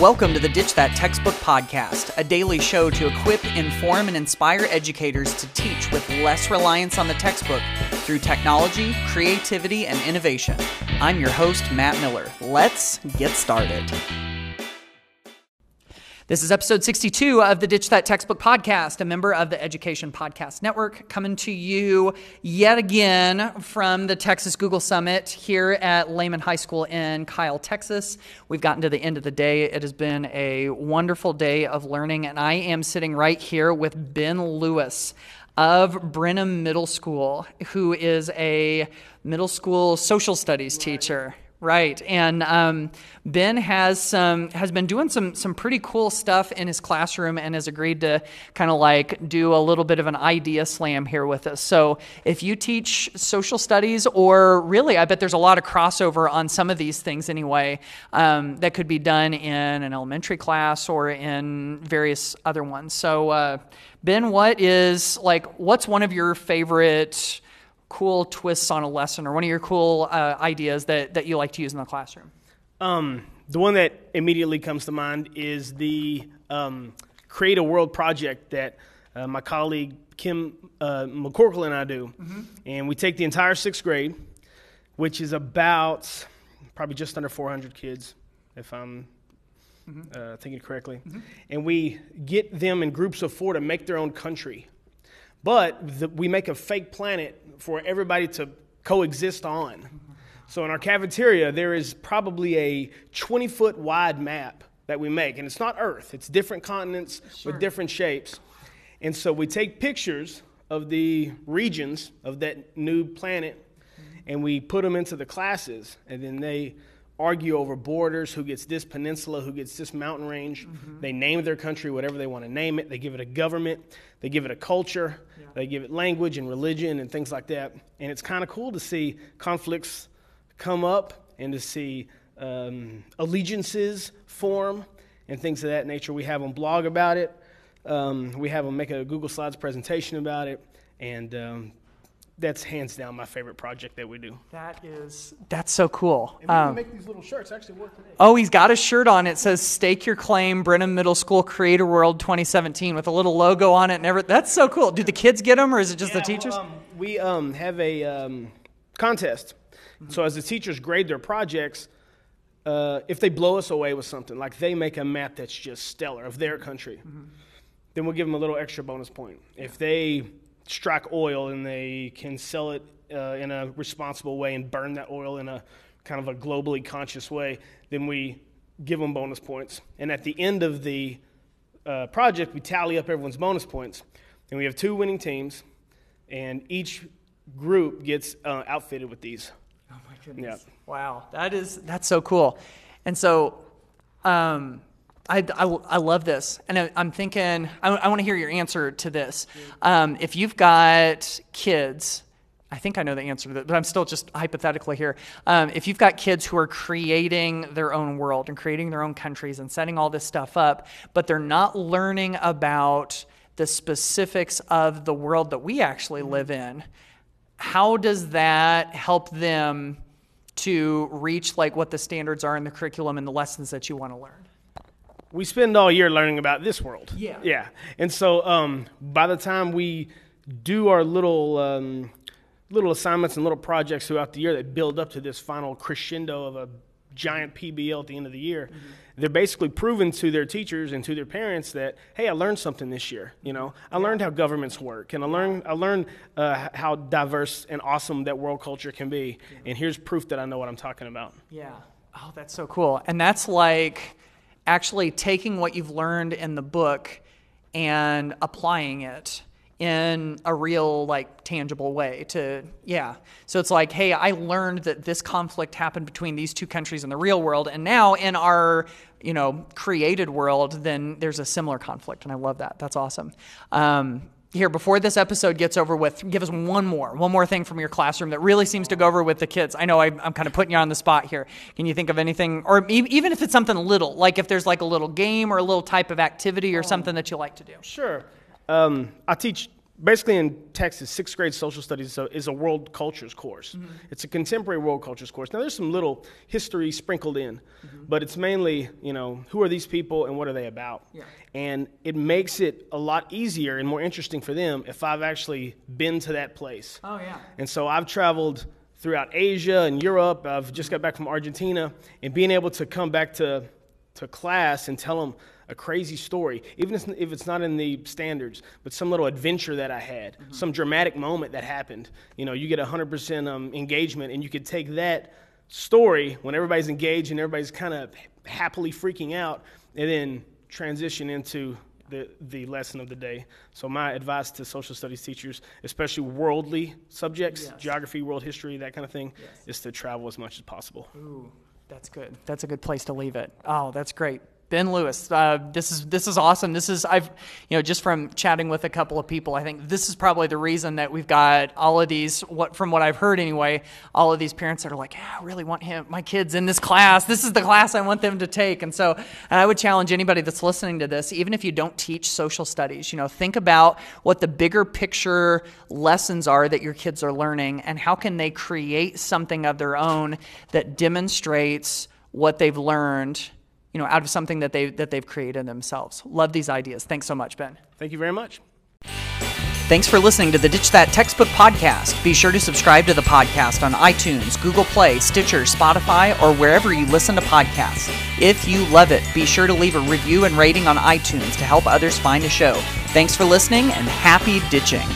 Welcome to the Ditch That Textbook Podcast, a daily show to equip, inform, and inspire educators to teach with less reliance on the textbook through technology, creativity, and innovation. I'm your host, Matt Miller. Let's get started. This is episode 62 of the Ditch That Textbook podcast, a member of the Education Podcast Network, coming to you yet again from the Texas Google Summit here at Lehman High School in Kyle, Texas. We've gotten to the end of the day. It has been a wonderful day of learning, and I am sitting right here with Ben Lewis of Brenham Middle School, who is a middle school social studies teacher. Right, and um, Ben has some has been doing some some pretty cool stuff in his classroom, and has agreed to kind of like do a little bit of an idea slam here with us. So, if you teach social studies, or really, I bet there's a lot of crossover on some of these things anyway, um, that could be done in an elementary class or in various other ones. So, uh, Ben, what is like? What's one of your favorite? Cool twists on a lesson or one of your cool uh, ideas that, that you like to use in the classroom? Um, the one that immediately comes to mind is the um, Create a World project that uh, my colleague Kim uh, McCorkle and I do. Mm-hmm. And we take the entire sixth grade, which is about probably just under 400 kids, if I'm mm-hmm. uh, thinking correctly. Mm-hmm. And we get them in groups of four to make their own country. But the, we make a fake planet for everybody to coexist on. So in our cafeteria, there is probably a 20 foot wide map that we make, and it's not Earth, it's different continents sure. with different shapes. And so we take pictures of the regions of that new planet and we put them into the classes, and then they argue over borders who gets this peninsula, who gets this mountain range. Mm-hmm. They name their country whatever they want to name it. They give it a government, they give it a culture, yeah. they give it language and religion and things like that. And it's kind of cool to see conflicts come up and to see um, allegiances form and things of that nature. We have them blog about it. Um, we have them make a Google Slides presentation about it. And um, that's hands down my favorite project that we do. That is that's so cool. And we um, make these little shirts actually work today. Oh, he's got a shirt on. It says "Stake Your Claim, Brenham Middle School Create a World 2017" with a little logo on it. And every, that's so cool. Do the kids get them, or is it just yeah, the teachers? Well, um, we um, have a um, contest. Mm-hmm. So as the teachers grade their projects, uh, if they blow us away with something, like they make a map that's just stellar of their country, mm-hmm. then we'll give them a little extra bonus point. If they strike oil and they can sell it uh, in a responsible way and burn that oil in a kind of a globally conscious way, then we give them bonus points. And at the end of the uh, project, we tally up everyone's bonus points. And we have two winning teams, and each group gets uh, outfitted with these. Oh my goodness! Yeah. Wow, that is that's so cool. And so, um, I, I, I, love this. And I, am thinking, I, I want to hear your answer to this. Um, if you've got kids, I think I know the answer to that, but I'm still just hypothetically here. Um, if you've got kids who are creating their own world and creating their own countries and setting all this stuff up, but they're not learning about the specifics of the world that we actually live in, how does that help them to reach like what the standards are in the curriculum and the lessons that you want to learn? We spend all year learning about this world. Yeah. Yeah. And so um, by the time we do our little um, little assignments and little projects throughout the year that build up to this final crescendo of a giant PBL at the end of the year, mm-hmm. they're basically proven to their teachers and to their parents that hey, I learned something this year. You know, I yeah. learned how governments work, and I learned I learned uh, how diverse and awesome that world culture can be. Yeah. And here's proof that I know what I'm talking about. Yeah. Oh, that's so cool. And that's like actually taking what you've learned in the book and applying it in a real like tangible way to yeah. So it's like hey i learned that this conflict happened between these two countries in the real world and now in our you know created world then there's a similar conflict and i love that. That's awesome. Um, here before this episode gets over with give us one more one more thing from your classroom that really seems to go over with the kids i know I, am kind of putting you on the spot here can you think of anything or even if it's something little like if there's like a little game or a little type of activity or something that you like to do sure um, i teach basically in Texas, sixth grade social studies is a, is a world cultures course. Mm-hmm. It's a contemporary world cultures course. Now, there's some little history sprinkled in, mm-hmm. But it's mainly, you know, who are these people and what are they about? Yeah. And it makes it a lot easier and more interesting for them if I've actually been to that place. Oh, yeah. And so I've traveled throughout Asia and Europe. I've just got back from Argentina, and being able to come back to, to class and tell them a crazy story, even if it's not in the standards, but some little adventure that I had, mm-hmm. some dramatic moment that happened. You know, you get 100% um, engagement, and you could take that story when everybody's engaged and everybody's kind of happily freaking out, and then transition into the, the lesson of the day. So, my advice to social studies teachers, especially worldly subjects, yes. geography, world history, that kind of thing, yes. is to travel as much as possible. Ooh, that's good. That's a good place to leave it. Oh, that's great. Ben Lewis, uh, this is this is awesome. This is I've you know just from chatting with a couple of people, I think this is probably the reason that we've got all of these. What from what I've heard anyway, all of these parents that are like, yeah, I really want him, my kids in this class. This is the class I want them to take. And so, I would challenge anybody that's listening to this, even if you don't teach social studies, you know, think about what the bigger picture lessons are that your kids are learning, and how can they create something of their own that demonstrates what they've learned you know, out of something that they that they've created themselves. Love these ideas. Thanks so much, Ben. Thank you very much. Thanks for listening to the Ditch That Textbook podcast. Be sure to subscribe to the podcast on iTunes, Google Play, Stitcher, Spotify, or wherever you listen to podcasts. If you love it, be sure to leave a review and rating on iTunes to help others find the show. Thanks for listening and happy ditching.